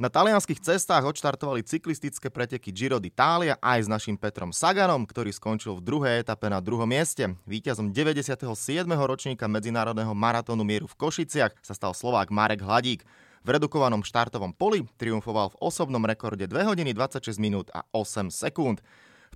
Na talianských cestách odštartovali cyklistické preteky Giro d'Italia aj s našim Petrom Saganom, ktorý skončil v druhej etape na druhom mieste. Víťazom 97. ročníka medzinárodného maratónu mieru v Košiciach sa stal Slovák Marek Hladík. V redukovanom štartovom poli triumfoval v osobnom rekorde 2 hodiny 26 minút a 8 sekúnd.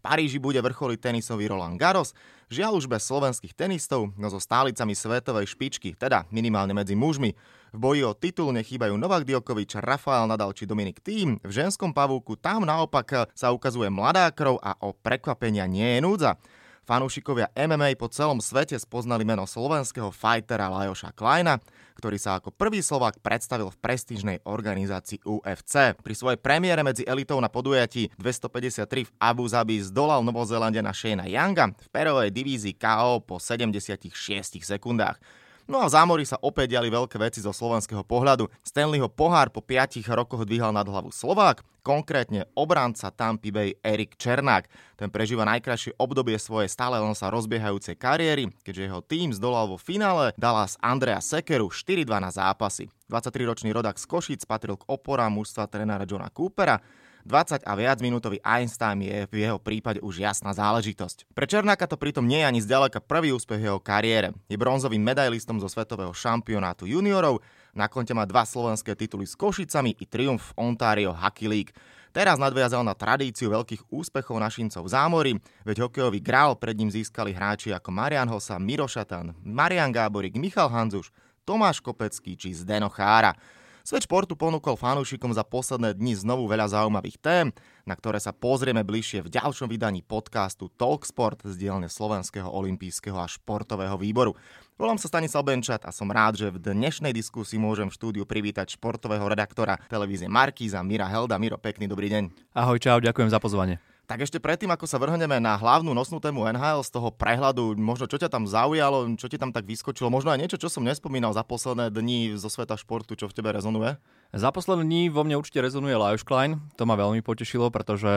Paríži bude vrcholiť tenisový Roland Garros, žiaľ už bez slovenských tenistov, no so stálicami svetovej špičky, teda minimálne medzi mužmi. V boji o titul nechýbajú Novak Djokovic, Rafael Nadal či Dominik Tým. V ženskom pavúku tam naopak sa ukazuje mladá krv a o prekvapenia nie je núdza. Fanúšikovia MMA po celom svete spoznali meno slovenského fightera Lajoša Kleina, ktorý sa ako prvý Slovák predstavil v prestížnej organizácii UFC. Pri svojej premiére medzi elitou na podujatí 253 v Abu Zabi zdolal Novozelandia na Shayna Younga v perovej divízii KO po 76 sekundách. No a v zámori sa opäť diali veľké veci zo slovenského pohľadu. Stanleyho pohár po 5 rokoch dvíhal nad hlavu Slovák, konkrétne obranca Tampa Bay Erik Černák. Ten prežíva najkrajšie obdobie svojej stále len sa rozbiehajúcej kariéry, keďže jeho tým zdolal vo finále Dallas Andrea Sekeru 4-2 na zápasy. 23-ročný rodak z Košíc patril k oporám mužstva trénera Johna Coopera, 20 a viac minútový Einstein je v jeho prípade už jasná záležitosť. Pre Černáka to pritom nie je ani zďaleka prvý úspech jeho kariére. Je bronzovým medailistom zo svetového šampionátu juniorov, na konte má dva slovenské tituly s Košicami i triumf v Ontario Hockey League. Teraz nadviazal na tradíciu veľkých úspechov našincov v zámori, veď hokejový grál pred ním získali hráči ako Marian Hosa, Miro Šatan, Marian Gáborik, Michal Hanzuš, Tomáš Kopecký či Zdeno Chára. Svet športu ponúkol fanúšikom za posledné dni znovu veľa zaujímavých tém, na ktoré sa pozrieme bližšie v ďalšom vydaní podcastu Talksport z dielne Slovenského olympijského a športového výboru. Volám sa Stanislav Benčat a som rád, že v dnešnej diskusii môžem v štúdiu privítať športového redaktora televízie Markíza Mira Helda. Miro, pekný dobrý deň. Ahoj, čau, ďakujem za pozvanie. Tak ešte predtým, ako sa vrhneme na hlavnú nosnú tému NHL z toho prehľadu, možno čo ťa tam zaujalo, čo ti tam tak vyskočilo, možno aj niečo, čo som nespomínal za posledné dni zo sveta športu, čo v tebe rezonuje? Za posledné dní vo mne určite rezonuje Lajos Klein, to ma veľmi potešilo, pretože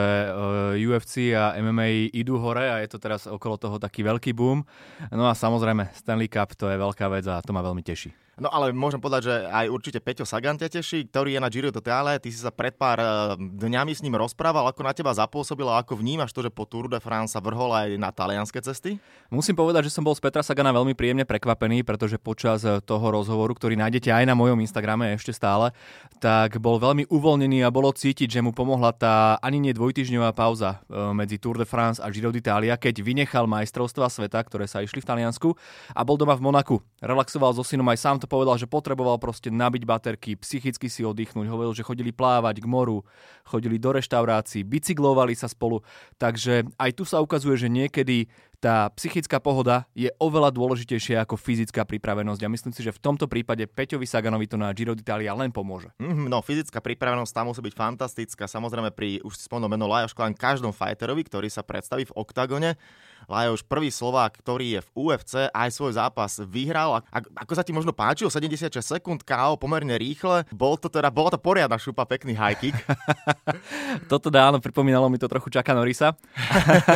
UFC a MMA idú hore a je to teraz okolo toho taký veľký boom. No a samozrejme Stanley Cup to je veľká vec a to ma veľmi teší. No ale môžem povedať, že aj určite Peťo Sagan ťa teší, ktorý je na Giro d'Italia. Ty si sa pred pár eh, dňami s ním rozprával, ako na teba zapôsobilo, ako vnímaš to, že po Tour de France sa vrhol aj na talianské cesty? Musím povedať, že som bol z Petra Sagana veľmi príjemne prekvapený, pretože počas eh, toho rozhovoru, ktorý nájdete aj na mojom Instagrame ešte stále, tak bol veľmi uvoľnený a bolo cítiť, že mu pomohla tá ani nie dvojtyžňová pauza eh, medzi Tour de France a Giro d'Italia, keď vynechal majstrovstva sveta, ktoré sa išli v Taliansku a bol doma v Monaku. Relaxoval so synom aj sám to povedal, že potreboval proste nabiť baterky, psychicky si oddychnúť. Hovoril, že chodili plávať k moru, chodili do reštaurácií, bicyklovali sa spolu. Takže aj tu sa ukazuje, že niekedy tá psychická pohoda je oveľa dôležitejšia ako fyzická pripravenosť. A myslím si, že v tomto prípade Peťovi Saganovi to na Giro d'Italia len pomôže. Mm, no, fyzická pripravenosť tam musí byť fantastická. Samozrejme pri už spomenul meno Lajoš každom fighterovi, ktorý sa predstaví v oktagone. Lajoš prvý Slovák, ktorý je v UFC, aj svoj zápas vyhral. A, ako sa ti možno páčil, 76 sekúnd KO pomerne rýchle. Bol to teda, bola to poriadna šupa, pekný high kick. Toto dá, áno, pripomínalo mi to trochu Čaka Norisa.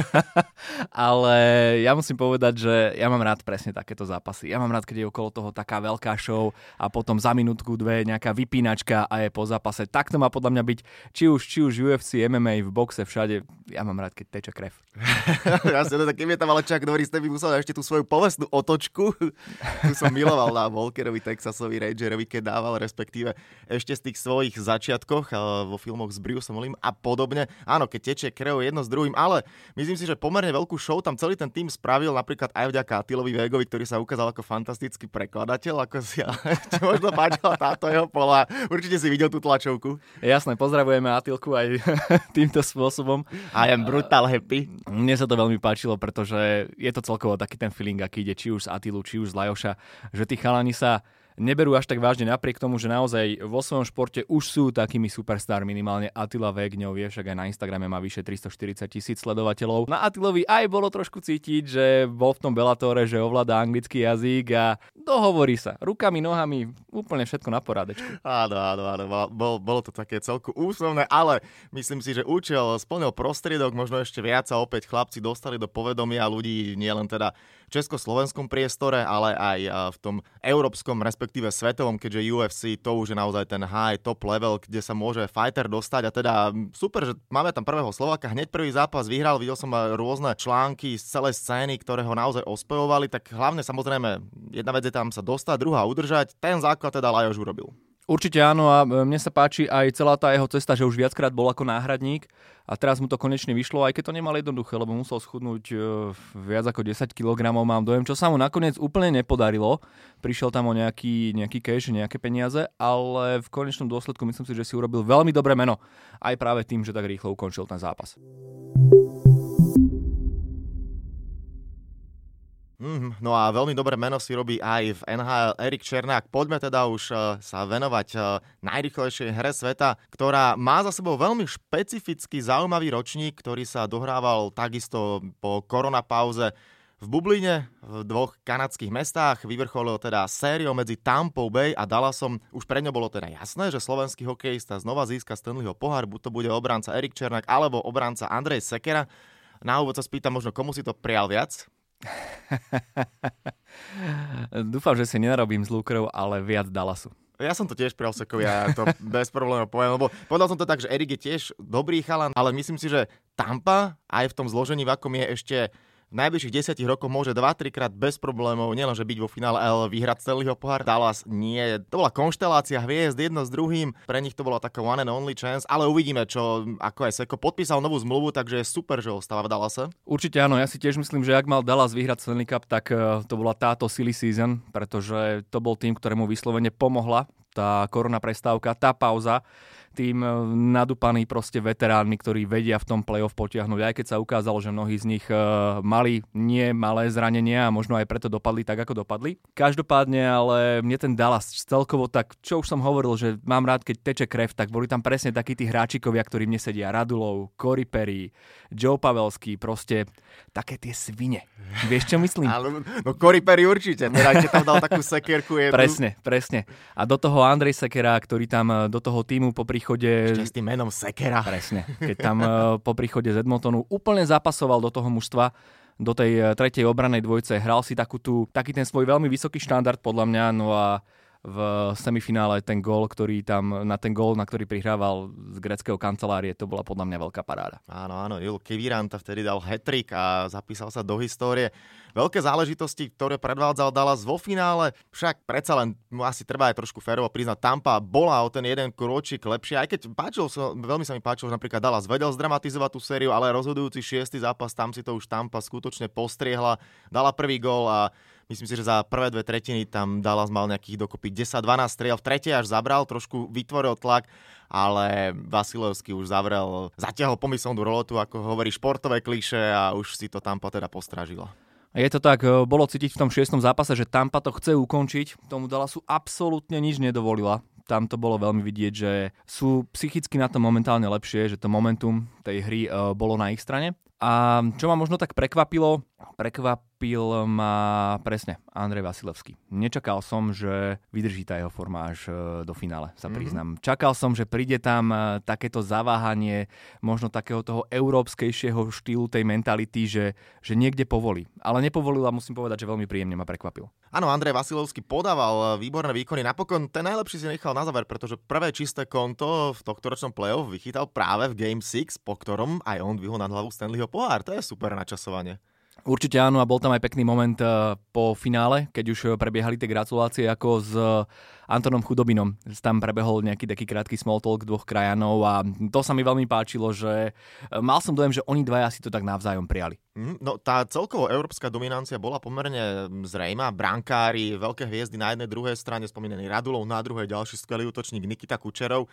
Ale ja musím povedať, že ja mám rád presne takéto zápasy. Ja mám rád, keď je okolo toho taká veľká show a potom za minútku, dve nejaká vypínačka a je po zápase. Takto má podľa mňa byť či už, či už UFC, MMA, v boxe, všade. Ja mám rád, keď teče krev. No tak keby je tam ale Chuck Norris, by musel ešte tú svoju povestnú otočku. tu som miloval na Volkerovi, Texasovi Rangerovi, keď dával, respektíve ešte z tých svojich začiatkoch vo filmoch s Bruceom Willim a podobne. Áno, keď tečie krev jedno s druhým, ale myslím si, že pomerne veľkú show tam celý ten tým spravil, napríklad aj vďaka Atilovi Vegovi, ktorý sa ukázal ako fantastický prekladateľ, ako si čo možno páčila táto jeho pola. Určite si videl tú tlačovku. Jasné, pozdravujeme Atilku aj týmto spôsobom. I am brutal happy. Mne sa to veľmi páčilo, pretože je to celkovo taký ten feeling, aký ide či už z Atilu, či už z Lajoša, že tí chalani sa neberú až tak vážne napriek tomu, že naozaj vo svojom športe už sú takými superstar, minimálne Attila Vegňov, vie, však aj na Instagrame má vyše 340 tisíc sledovateľov. Na Attilovi aj bolo trošku cítiť, že bol v tom Bellatore, že ovláda anglický jazyk a dohovorí sa rukami, nohami, úplne všetko na porádečku. Áno, áno, áno, bol, bolo to také celku úslovné, ale myslím si, že účel splnil prostriedok, možno ešte viac a opäť chlapci dostali do povedomia ľudí, nielen teda československom priestore, ale aj v tom európskom, respektíve svetovom, keďže UFC to už je naozaj ten high, top level, kde sa môže fighter dostať. A teda super, že máme tam prvého Slováka, hneď prvý zápas vyhral, videl som aj rôzne články z celej scény, ktoré ho naozaj ospevovali, tak hlavne samozrejme jedna vec je tam sa dostať, druhá udržať, ten základ teda Lajoš urobil. Určite áno a e, mne sa páči aj celá tá jeho cesta, že už viackrát bol ako náhradník a teraz mu to konečne vyšlo, aj keď to nemal jednoduché, lebo musel schudnúť e, viac ako 10 kg, mám dojem, čo sa mu nakoniec úplne nepodarilo. Prišiel tam o nejaký, nejaký cash, nejaké peniaze, ale v konečnom dôsledku myslím si, že si urobil veľmi dobré meno. Aj práve tým, že tak rýchlo ukončil ten zápas. Mm, no a veľmi dobré meno si robí aj v NHL Erik Černák. Poďme teda už uh, sa venovať uh, najrychlejšej hre sveta, ktorá má za sebou veľmi špecifický zaujímavý ročník, ktorý sa dohrával takisto po koronapauze v Bubline, v dvoch kanadských mestách. Vyvrcholil teda sériou medzi Tampa Bay a Dallasom. Už pre ňo bolo teda jasné, že slovenský hokejista znova získa Stanleyho pohár, buď to bude obranca Erik Černák alebo obranca Andrej Sekera. Na úvod sa spýtam možno, komu si to prial viac? Dúfam, že si nenarobím zlú krv, ale viac Dallasu. Ja som to tiež prial Sekovi, ja to bez problémov poviem, lebo povedal som to tak, že Erik je tiež dobrý chalan, ale myslím si, že Tampa aj v tom zložení, v akom je ešte v najbližších desiatich rokoch môže 2-3 krát bez problémov nielenže byť vo finále L vyhrať celého pohár. Dallas nie. To bola konštelácia hviezd jedno s druhým. Pre nich to bola taká one and only chance, ale uvidíme, čo ako aj Seko podpísal novú zmluvu, takže je super, že ostáva v Dallase. Určite áno, ja si tiež myslím, že ak mal Dallas vyhrať Stanley Cup, tak eh, to bola táto silly season, pretože to bol tým, ktorému vyslovene pomohla tá korona prestávka, tá pauza tým e, nadúpaní proste veteránmi, ktorí vedia v tom play-off potiahnuť, aj keď sa ukázalo, že mnohí z nich uh, mali nie malé zranenia a možno aj preto dopadli tak, ako dopadli. Každopádne, ale mne ten Dallas celkovo tak, čo už som hovoril, že mám rád, keď teče krev, tak boli tam presne takí tí hráčikovia, ktorí mne sedia. Radulov, Cory Perry, Joe Pavelský, proste také tie svine. Vieš, čo myslím? Ale, no Cory Perry určite, teda keď tam dal takú sekierku. Jednu. Presne, presne. A do toho Andrej Sekera, ktorý tam do toho týmu popri príchode... Ešte s tým menom Sekera. Presne. Keď tam e, po príchode z Edmontonu úplne zapasoval do toho mužstva, do tej e, tretej obranej dvojce, hral si takú tú, taký ten svoj veľmi vysoký štandard podľa mňa, no a v semifinále ten gól, ktorý tam, na ten gól, na ktorý prihrával z greckého kancelárie, to bola podľa mňa veľká paráda. Áno, áno, Il Kiviranta vtedy dal hetrik a zapísal sa do histórie. Veľké záležitosti, ktoré predvádzal Dallas vo finále, však predsa len asi treba aj trošku férovo priznať, Tampa bola o ten jeden kročík lepšie, aj keď páčil veľmi sa mi páčilo, že napríklad Dallas vedel zdramatizovať tú sériu, ale rozhodujúci šiestý zápas, tam si to už Tampa skutočne postriehla, dala prvý gól a Myslím si, že za prvé dve tretiny tam Dallas mal nejakých dokopy 10-12 striel. V tretej až zabral, trošku vytvoril tlak, ale Vasilevský už zavrel, zatiahol pomyselnú rolotu, ako hovorí športové kliše a už si to Tampa teda postražila. Je to tak, e, bolo cítiť v tom šiestom zápase, že Tampa to chce ukončiť, tomu Dallasu absolútne nič nedovolila. Tam to bolo veľmi vidieť, že sú psychicky na to momentálne lepšie, že to momentum tej hry e, bolo na ich strane. A čo ma možno tak prekvapilo, prekvapil ma presne Andrej Vasilevský. Nečakal som, že vydrží tá jeho forma až e, do finále, sa mhm. priznám. Mm-hmm. Čakal som, že príde tam e, takéto zaváhanie, možno takého toho európskejšieho štýlu tej mentality, že, že niekde povolí. Ale nepovolil a musím povedať, že veľmi príjemne ma prekvapil. Áno, Andrej Vasilovský podával e, výborné výkony. Napokon ten najlepší si nechal na záver, pretože prvé čisté konto v tohto ročnom play-off vychytal práve v Game 6, po ktorom aj on vyhol nad hlavu Stanleyho pohár. To je super načasovanie. Určite áno a bol tam aj pekný moment eh, po finále, keď už prebiehali tie gratulácie ako s Antonom Chudobinom. Tam prebehol nejaký taký krátky small talk dvoch krajanov a to sa mi veľmi páčilo, že eh, mal som dojem, že oni dvaja si to tak navzájom prijali. Mhm, no tá celkovo európska dominancia bola pomerne zrejma. Brankári, veľké hviezdy na jednej druhej strane, spomínaný Radulov, na druhej ďalší skvelý útočník Nikita Kučerov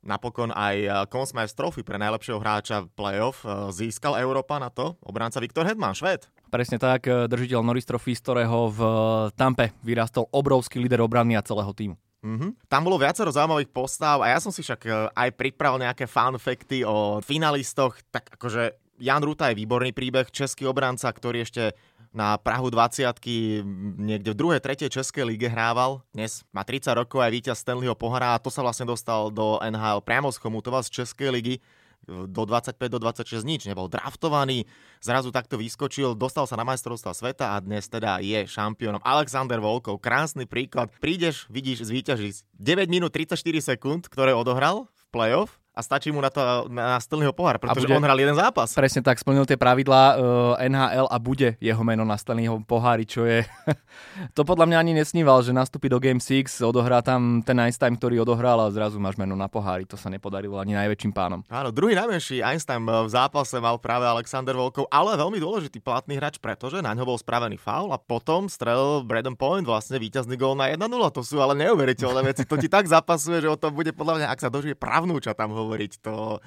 Napokon aj eh, Consmires Trophy pre najlepšieho hráča playoff eh, získal Európa na to, obránca Viktor Hedman, Švéd. Presne tak, eh, držiteľ Norris Trophy, z ktorého v Tampe vyrastol obrovský líder obrany a celého týmu. Mm-hmm. Tam bolo viacero zaujímavých postav a ja som si však aj pripravil nejaké fun fakty o finalistoch, tak akože Jan Ruta je výborný príbeh, český obranca, ktorý ešte na Prahu 20 niekde v druhej, tretej českej lige hrával. Dnes má 30 rokov aj víťaz Stanleyho pohara a to sa vlastne dostal do NHL priamo z Chomutova z Českej ligy do 25, do 26 nič, nebol draftovaný, zrazu takto vyskočil, dostal sa na majstrovstva sveta a dnes teda je šampiónom. Alexander Volkov, krásny príklad. Prídeš, vidíš, zvíťažíš 9 minút 34 sekúnd, ktoré odohral v playoff a stačí mu na, to, na stĺnyho pohár, pretože bude, on hral jeden zápas. Presne tak, splnil tie pravidlá uh, eh, NHL a bude jeho meno na stĺnyho pohári, čo je... to podľa mňa ani nesníval, že nastúpi do Game 6, odohrá tam ten time, ktorý odohral a zrazu máš meno na pohári. To sa nepodarilo ani najväčším pánom. Áno, druhý najmenší Einstein v zápase mal práve Alexander Volkov, ale veľmi dôležitý platný hráč, pretože na ňo bol spravený faul a potom strel Braden Point vlastne víťazný gól na 1-0. To sú ale neuveriteľné veci. To ti tak zapasuje, že o tom bude podľa mňa, ak sa dožije pravnúča tam hovoriť. To,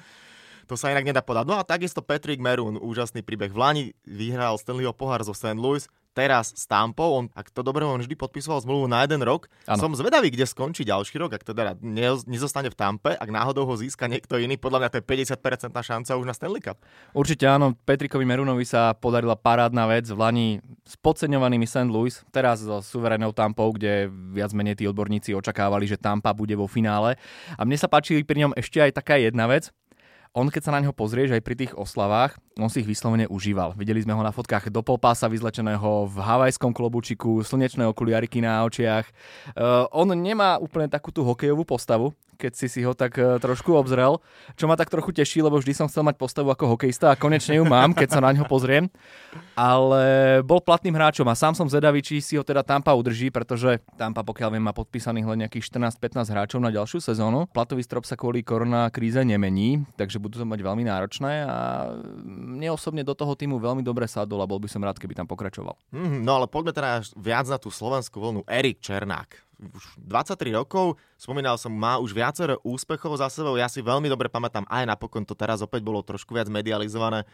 to sa inak nedá podať. No a takisto Patrick Merun, úžasný príbeh. V Lani vyhral Stanleyho pohár zo St. Louis, teraz s Tampou, on, ak to dobre, on vždy podpisoval zmluvu na jeden rok. Ano. Som zvedavý, kde skončí ďalší rok, ak teda ne, nezostane v Tampe, ak náhodou ho získa niekto iný, podľa mňa to je 50% šanca už na Stanley Cup. Určite áno, Petrikovi Merunovi sa podarila parádna vec v Lani s podceňovanými St. Louis, teraz so suverénnou Tampou, kde viac menej tí odborníci očakávali, že Tampa bude vo finále. A mne sa páči pri ňom ešte aj taká jedna vec, on keď sa na neho pozrieš aj pri tých oslavách, on si ich vyslovene užíval. Videli sme ho na fotkách do polpása vyzlečeného v havajskom klobučiku, slnečné okuliariky na očiach. Uh, on nemá úplne takú tú hokejovú postavu, keď si si ho tak uh, trošku obzrel, čo ma tak trochu teší, lebo vždy som chcel mať postavu ako hokejista a konečne ju mám, keď sa na ňo pozriem. Ale bol platným hráčom a sám som zvedavý, či si ho teda Tampa udrží, pretože Tampa, pokiaľ viem, má podpísaných len nejakých 14-15 hráčov na ďalšiu sezónu. Platový strop sa kvôli korona kríze nemení, takže budú to mať veľmi náročné a mne osobne do toho týmu veľmi dobre sadol a bol by som rád, keby tam pokračoval. Mm, no ale poďme teda viac na tú slovenskú vlnu. Erik Černák už 23 rokov, spomínal som, má už viacero úspechov za sebou, ja si veľmi dobre pamätám, aj napokon to teraz opäť bolo trošku viac medializované,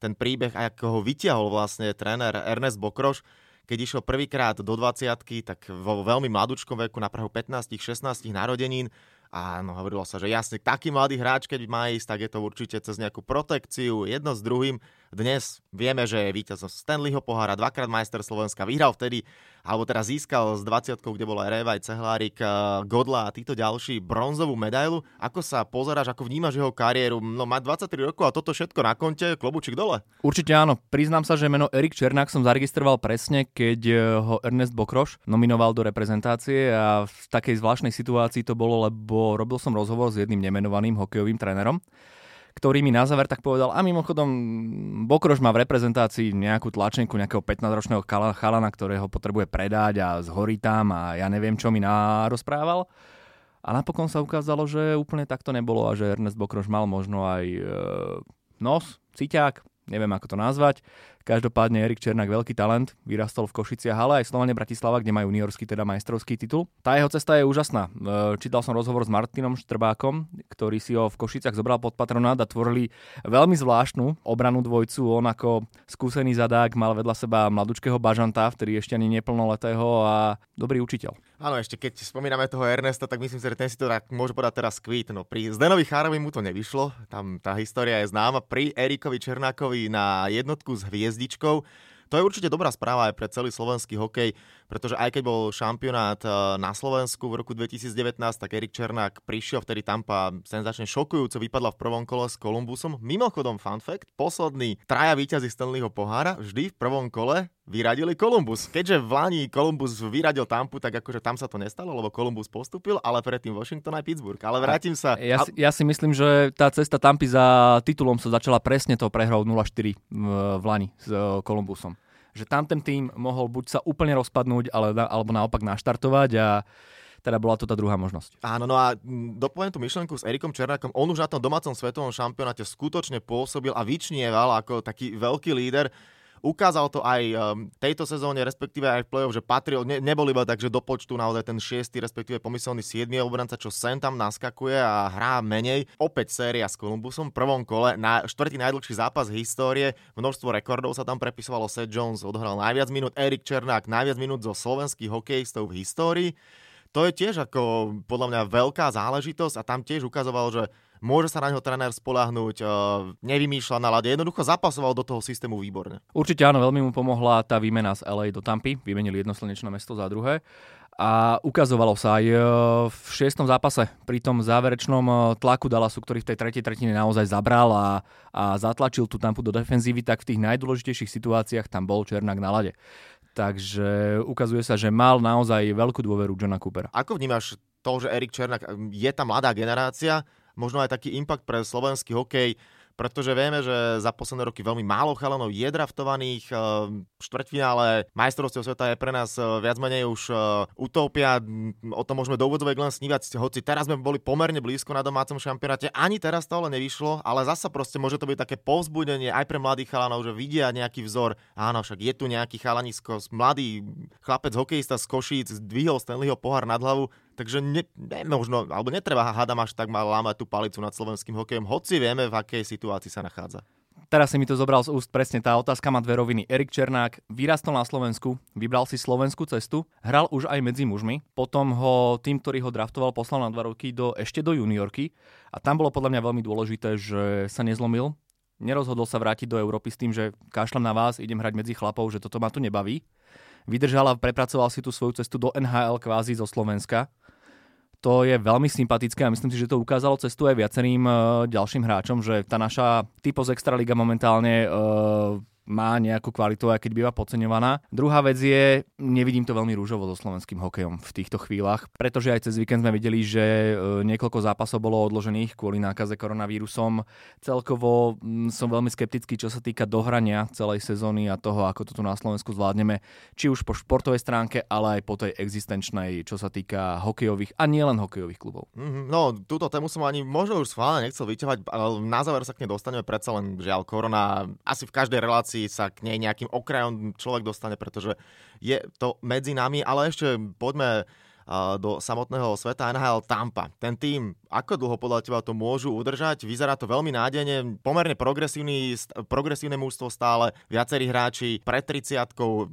ten príbeh, ako ho vytiahol vlastne tréner Ernest Bokroš, keď išiel prvýkrát do 20 tak vo veľmi mladúčkom veku, na prahu 15-16 narodenín, Áno, hovorilo sa, že jasne, taký mladý hráč, keď má ísť, tak je to určite cez nejakú protekciu, jedno s druhým. Dnes vieme, že je víťaz Stanleyho pohára, dvakrát majster Slovenska, vyhral vtedy alebo teraz získal s 20 kde bol aj Revaj, Cehlárik, eh, Godla a títo ďalší bronzovú medailu. Ako sa pozeráš, ako vnímaš jeho kariéru? No má 23 rokov a toto všetko na konte, klobučík dole. Určite áno. Priznám sa, že meno Erik Černák som zaregistroval presne, keď eh, ho Ernest Bokroš nominoval do reprezentácie a v takej zvláštnej situácii to bolo, lebo robil som rozhovor s jedným nemenovaným hokejovým trénerom ktorý mi na záver tak povedal, a mimochodom Bokroš má v reprezentácii nejakú tlačenku nejakého 15-ročného chalana, ktorého potrebuje predať a zhorí tam a ja neviem, čo mi narozprával. A napokon sa ukázalo, že úplne takto nebolo a že Ernest Bokroš mal možno aj e, nos, ciťák, neviem ako to nazvať. Každopádne Erik Černák veľký talent, vyrastol v Košiciach, ale aj Slovane Bratislava, kde majú juniorský, teda majstrovský titul. Tá jeho cesta je úžasná. E, čítal som rozhovor s Martinom Štrbákom, ktorý si ho v Košiciach zobral pod patronát a tvorili veľmi zvláštnu obranú dvojcu. On ako skúsený zadák mal vedľa seba mladučkého bažanta, vtedy ešte ani neplnoletého a dobrý učiteľ. Áno, ešte keď spomíname toho Ernesta, tak myslím si, že ten si to tak môže podať teraz kvít. No, pri Zdenovi Chárovi mu to nevyšlo, tam tá história je známa. Pri Erikovi Černákovi na jednotku s hviezdičkou. To je určite dobrá správa aj pre celý slovenský hokej, pretože aj keď bol šampionát eh, na Slovensku v roku 2019, tak Erik Černák prišiel, vtedy Tampa senzačne šokujúco vypadla v prvom kole s Kolumbusom. Mimochodom, fun fact, posledný traja víťazí Stanleyho pohára vždy v prvom kole vyradili Kolumbus. Keďže v Lani Kolumbus vyradil Tampu, tak akože tam sa to nestalo, lebo Kolumbus postupil, ale predtým Washington aj Pittsburgh. Ale vrátim sa... Ja, si, ja si myslím, že tá cesta Tampy za titulom sa začala presne to prehrou 0-4 v, v Lani s Kolumbusom že tam ten tým mohol buď sa úplne rozpadnúť, ale, alebo naopak naštartovať a teda bola to tá druhá možnosť. Áno, no a dopoviem tú myšlenku s Erikom Černákom. On už na tom domácom svetovom šampionáte skutočne pôsobil a vyčnieval ako taký veľký líder. Ukázal to aj um, tejto sezóne, respektíve aj v play-off, že patril, ne, nebol iba tak, že do počtu naozaj ten 6. respektíve pomyselný 7. obranca, čo sem tam naskakuje a hrá menej. Opäť séria s Kolumbusom v prvom kole, na štvrtý najdlhší zápas histórie, množstvo rekordov sa tam prepisovalo, Seth Jones odhral najviac minút, Erik Černák najviac minút zo slovenských hokejistov v histórii. To je tiež ako podľa mňa veľká záležitosť a tam tiež ukazoval, že môže sa na neho tréner spolahnúť, uh, nevymýšľa na lade, jednoducho zapasoval do toho systému výborne. Určite áno, veľmi mu pomohla tá výmena z LA do Tampy, vymenili jedno slnečné mesto za druhé a ukazovalo sa aj e, v šiestom zápase pri tom záverečnom e, tlaku Dallasu, ktorý v tej tretej tretine naozaj zabral a, a zatlačil tú tampu do defenzívy, tak v tých najdôležitejších situáciách tam bol Černák na lade. Takže ukazuje sa, že mal naozaj veľkú dôveru Johna Coopera. Ako vnímaš to, že Erik Černák je tá mladá generácia, možno aj taký impact pre slovenský hokej, pretože vieme, že za posledné roky veľmi málo chalanov je draftovaných. Ehm, štvrťfinále majstrovstiev sveta je pre nás e, viac menej už e, utopia. O tom môžeme do úvodovej len snívať, hoci teraz sme boli pomerne blízko na domácom šampionáte. Ani teraz to ale nevyšlo, ale zasa proste môže to byť také povzbudenie aj pre mladých chalanov, že vidia nejaký vzor. Áno, však je tu nejaký chalanisko, mladý chlapec, hokejista z Košíc, zdvihol Stanleyho pohár nad hlavu Takže ne, ne, možno, alebo netreba hádam až tak mal lámať tú palicu nad slovenským hokejom, hoci vieme, v akej situácii sa nachádza. Teraz si mi to zobral z úst presne tá otázka má dve roviny. Erik Černák vyrastol na Slovensku, vybral si slovenskú cestu, hral už aj medzi mužmi, potom ho tým, ktorý ho draftoval, poslal na dva roky do, ešte do juniorky a tam bolo podľa mňa veľmi dôležité, že sa nezlomil, nerozhodol sa vrátiť do Európy s tým, že kašľam na vás, idem hrať medzi chlapov, že toto ma tu nebaví. Vydržal a prepracoval si tú svoju cestu do NHL kvázi zo Slovenska to je veľmi sympatické a myslím si, že to ukázalo cestu aj viacerým uh, ďalším hráčom, že tá naša typos Extraliga momentálne uh, má nejakú kvalitu, aj keď býva podceňovaná. Druhá vec je, nevidím to veľmi rúžovo so slovenským hokejom v týchto chvíľach, pretože aj cez víkend sme videli, že e, niekoľko zápasov bolo odložených kvôli nákaze koronavírusom. Celkovo som veľmi skeptický, čo sa týka dohrania celej sezóny a toho, ako to tu na Slovensku zvládneme, či už po športovej stránke, ale aj po tej existenčnej, čo sa týka hokejových a nielen hokejových klubov. Mm-hmm, no, túto tému som ani možno už schválne nechcel vyťahovať, ale na záver sa k nej dostaneme predsa len žiaľ korona asi v každej relácii si sa k nej nejakým okrajom človek dostane, pretože je to medzi nami, ale ešte poďme do samotného sveta NHL Tampa. Ten tým, ako dlho podľa teba to môžu udržať? Vyzerá to veľmi nádejne, pomerne progresívny, progresívne mústvo stále, viacerí hráči pred 30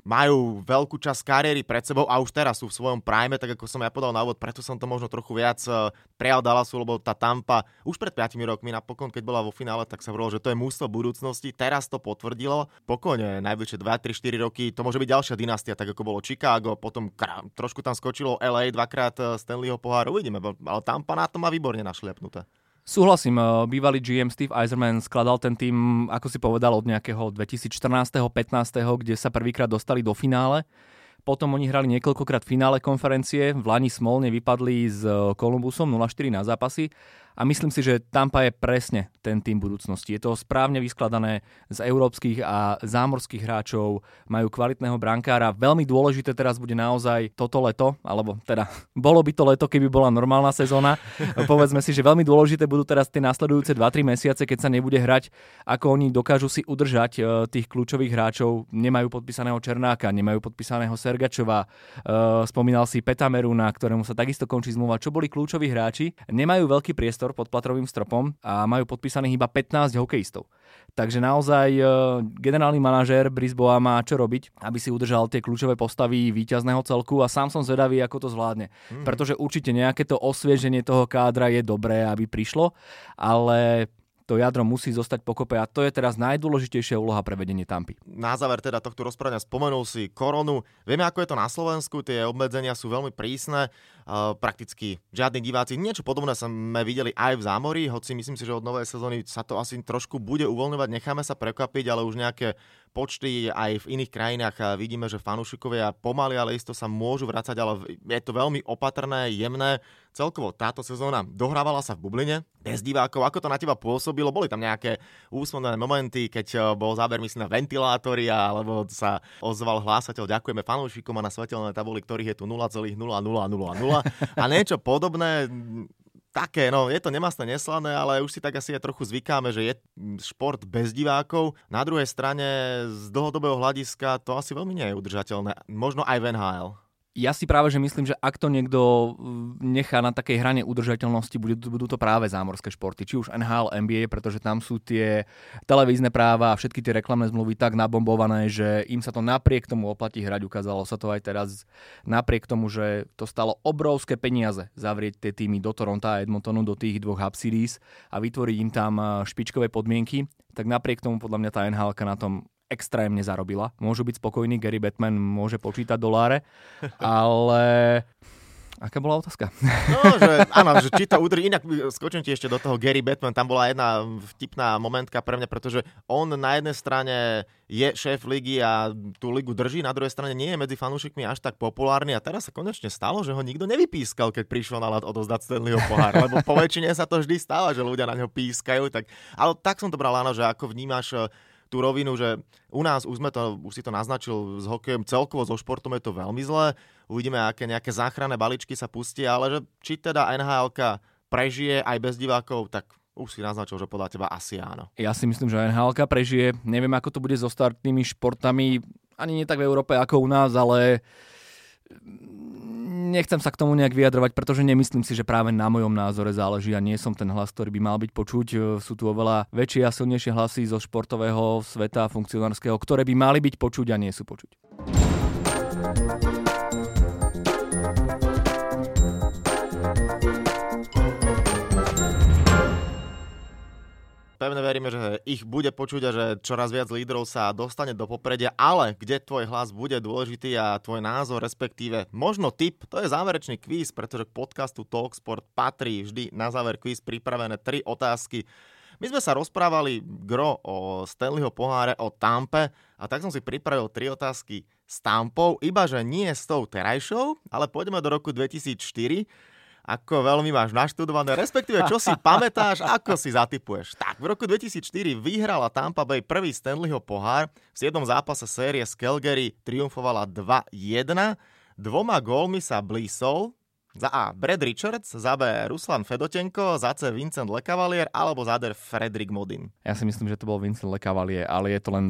majú veľkú časť kariéry pred sebou a už teraz sú v svojom prime, tak ako som ja podal na úvod, preto som to možno trochu viac e, prijal Dallasu, lebo tá Tampa už pred 5 rokmi napokon, keď bola vo finále, tak sa hovorilo, že to je mústvo budúcnosti. Teraz to potvrdilo. Pokojne, najbližšie 2, 3, 4 roky to môže byť ďalšia dynastia, tak ako bolo Chicago, potom trošku tam skočilo LA aj dvakrát eh, Stanleyho pohár, uvidíme, ale Tampa na to má výborne našliapnuté. Súhlasím, eh, bývalý GM Steve Eiserman skladal ten tým, ako si povedal, od nejakého 2014. 15. kde sa prvýkrát dostali do finále. Potom oni hrali niekoľkokrát finále konferencie, v Lani smolne vypadli s Kolumbusom eh, 0-4 na zápasy a myslím si, že Tampa je presne ten tým budúcnosti. Je to správne vyskladané z európskych a zámorských hráčov, majú kvalitného brankára. Veľmi dôležité teraz bude naozaj toto leto, alebo teda bolo by to leto, keby bola normálna sezóna. Povedzme si, že veľmi dôležité budú teraz tie nasledujúce 2-3 mesiace, keď sa nebude hrať, ako oni dokážu si udržať e, tých kľúčových hráčov. Nemajú podpísaného Černáka, nemajú podpísaného Sergačova, e, spomínal si Petameruna, ktorému sa takisto končí zmluva, čo boli kľúčoví hráči. Nemajú veľký priestor priestor pod platrovým stropom a majú podpísaných iba 15 hokejistov. Takže naozaj e, generálny manažér Brisboa má čo robiť, aby si udržal tie kľúčové postavy víťazného celku a sám som zvedavý, ako to zvládne. Mm. Pretože určite nejaké to osvieženie toho kádra je dobré, aby prišlo, ale to jadro musí zostať pokope a to je teraz najdôležitejšia úloha pre vedenie Tampy. Na záver teda tohto rozprávania spomenul si koronu. Vieme, ako je to na Slovensku, tie obmedzenia sú veľmi prísne, uh, prakticky žiadni diváci. Niečo podobné sme videli aj v zámorí, hoci myslím si, že od novej sezóny sa to asi trošku bude uvoľňovať, necháme sa prekvapiť, ale už nejaké počty aj v iných krajinách vidíme, že fanúšikovia pomaly, ale isto sa môžu vrácať, ale je to veľmi opatrné, jemné. Celkovo táto sezóna dohrávala sa v bubline, bez divákov. Ako to na teba pôsobilo? Boli tam nejaké úsmevné momenty, keď eh, bol záber myslím na ventilátory alebo sa ozval hlásateľ, ďakujeme fanúšikom a na svetelnej tabuli, ktorých je tu 0,0000 a niečo podobné také, no je to nemastné, neslané, ale už si tak asi aj trochu zvykáme, že je šport bez divákov. Na druhej strane z dlhodobého hľadiska to asi veľmi nie je udržateľné. Možno aj v NHL ja si práve, že myslím, že ak to niekto mm, nechá na takej hrane udržateľnosti, budú, budú to práve zámorské športy, či už NHL, NBA, pretože tam sú tie televízne práva a všetky tie reklamné zmluvy tak nabombované, že im sa to napriek tomu oplatí hrať. Ukázalo sa to aj teraz napriek tomu, že to stalo obrovské peniaze zavrieť tie týmy do Toronto a Edmontonu, do tých dvoch Hub Series a vytvoriť im tam špičkové podmienky tak napriek tomu podľa mňa tá NHL na tom extrémne zarobila. Môžu byť spokojní, Gary Batman môže počítať doláre, ale Aká bola otázka? No, že áno, že či to udrží. Inak skočím ti ešte do toho Gary Batman. Tam bola jedna vtipná momentka pre mňa, pretože on na jednej strane je šéf ligy a tú ligu drží, na druhej strane nie je medzi fanúšikmi až tak populárny a teraz sa konečne stalo, že ho nikto nevypískal, keď prišiel na ľad odozdať Stanleyho pohár, lebo po väčšine sa to vždy stáva, že ľudia na neho pískajú. Tak, ale tak som to bral, áno, že ako vnímaš tú rovinu, že u nás už sme to, už si to naznačil s hokejom, celkovo so športom je to veľmi zlé. Uvidíme, aké nejaké záchranné baličky sa pustia, ale že či teda nhl prežije aj bez divákov, tak už si naznačil, že podľa teba asi áno. Ja si myslím, že nhl prežije. Neviem, ako to bude so startnými športami, ani nie tak v Európe ako u nás, ale nechcem sa k tomu nejak vyjadrovať, pretože nemyslím si, že práve na mojom názore záleží a nie som ten hlas, ktorý by mal byť počuť. E, sú tu oveľa väčšie a silnejšie hlasy zo športového sveta funkcionárskeho, ktoré by mali byť počuť a nie sú počuť. Pevne veríme, že ich bude počuť a že čoraz viac lídrov sa dostane do popredia, ale kde tvoj hlas bude dôležitý a tvoj názor, respektíve možno tip, to je záverečný kvíz, pretože k podcastu Talksport patrí vždy na záver kvíz pripravené tri otázky. My sme sa rozprávali gro o Stanleyho poháre, o Tampe a tak som si pripravil tri otázky s Tampou, iba že nie s tou terajšou, ale poďme do roku 2004 ako veľmi máš naštudované, respektíve čo si pamätáš, ako si zatypuješ. Tak, v roku 2004 vyhrala Tampa Bay prvý Stanleyho pohár, v 7. zápase série z Calgary triumfovala 2-1, dvoma gólmi sa blísol, za A. Brad Richards, za B. Ruslan Fedotenko, za C. Vincent Lecavalier alebo za D. Fredrik Modin. Ja si myslím, že to bol Vincent Lecavalier, ale je to len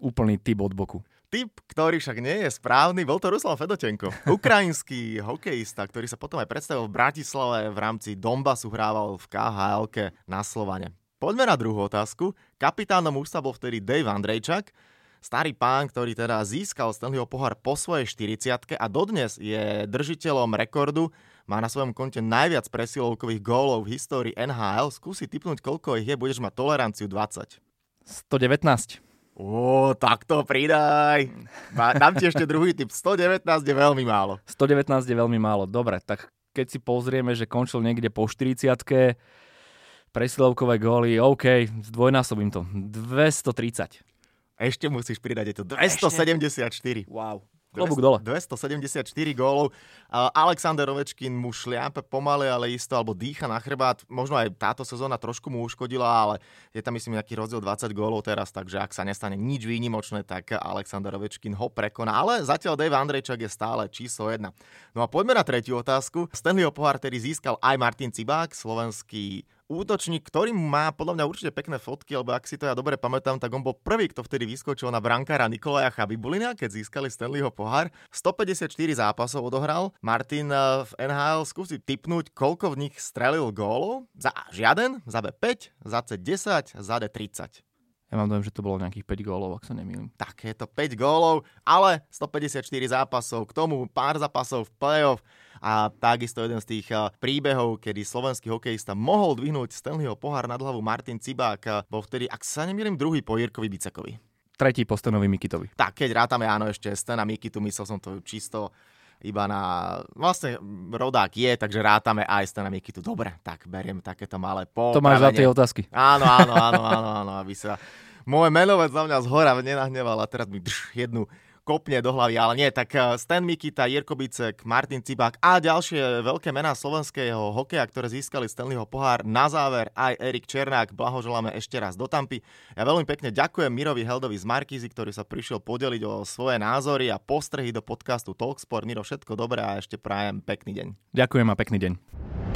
úplný typ od boku. Typ, ktorý však nie je správny, bol to Ruslan Fedotenko. Ukrajinský hokejista, ktorý sa potom aj predstavil v Bratislave v rámci Donbasu hrával v khl na Slovane. Poďme na druhú otázku. Kapitánom ústa bol vtedy Dave Andrejčak, starý pán, ktorý teda získal Stanleyho pohár po svojej 40 a dodnes je držiteľom rekordu, má na svojom konte najviac presilovkových gólov v histórii NHL. Skúsi typnúť, koľko ich je, budeš mať toleranciu 20. 119. Ó, tak to pridaj. Dám ti ešte druhý typ. 119 je veľmi málo. 119 je veľmi málo. Dobre, tak keď si pozrieme, že končil niekde po 40 presilovkové góly, OK, zdvojnásobím to. 230. Ešte musíš pridať, je to 274. Ešte? Wow. Klobúk dole. 274 gólov. Alexander Ovečkin mu šliape pomaly, ale isto, alebo dýcha na chrbát. Možno aj táto sezóna trošku mu uškodila, ale je tam myslím nejaký rozdiel 20 gólov teraz, takže ak sa nestane nič výnimočné, tak Alexander Ovečkin ho prekoná. Ale zatiaľ Dave Andrejčak je stále číslo 1. No a poďme na tretiu otázku. Stanleyho pohár, ktorý získal aj Martin Cibák, slovenský útočník, ktorý má podľa mňa určite pekné fotky, lebo ak si to ja dobre pamätám, tak on bol prvý, kto vtedy vyskočil na brankára Nikolaja Chabibulina, keď získali Stanleyho pohár. 154 zápasov odohral. Martin eh, v NHL skúsi typnúť, koľko v nich strelil gólov. Za A žiaden, za B 5, za C 10, za D 30. Ja mám dojem, že to bolo nejakých 5 gólov, ak sa nemýlim. Tak je to 5 gólov, ale 154 zápasov, k tomu pár zápasov v play-off a takisto jeden z tých eh, príbehov, kedy slovenský hokejista mohol dvihnúť Stanleyho pohár nad hlavu Martin Cibák, eh, bol vtedy, ak sa nemýlim, druhý po Jirkovi Bicekovi. Tretí po Stanovi Mikitovi. Tak, keď rátame, áno, ešte Stana Mikitu, myslel som to čisto iba na... Vlastne rodák je, takže rátame aj Stana Mikitu. Dobre, tak beriem takéto malé po. To máš za tie otázky. Áno, áno, áno, áno, áno, aby sa môj menovec na mňa z hora nenahneval a teraz mi drž jednu kopne do hlavy, ale nie, tak eh, Stan Mikita, Jirko Bicek, Martin Cibák a ďalšie veľké mená slovenského hokeja, ktoré získali Stanleyho pohár. Na záver aj Erik Černák, blahoželáme ešte raz do Tampy. Ja veľmi pekne ďakujem Mirovi Heldovi z Markízy, ktorý sa prišiel podeliť o svoje názory a postrehy do podcastu Talksport. Miro, všetko dobré a ešte prajem pekný deň. Ďakujem a pekný deň.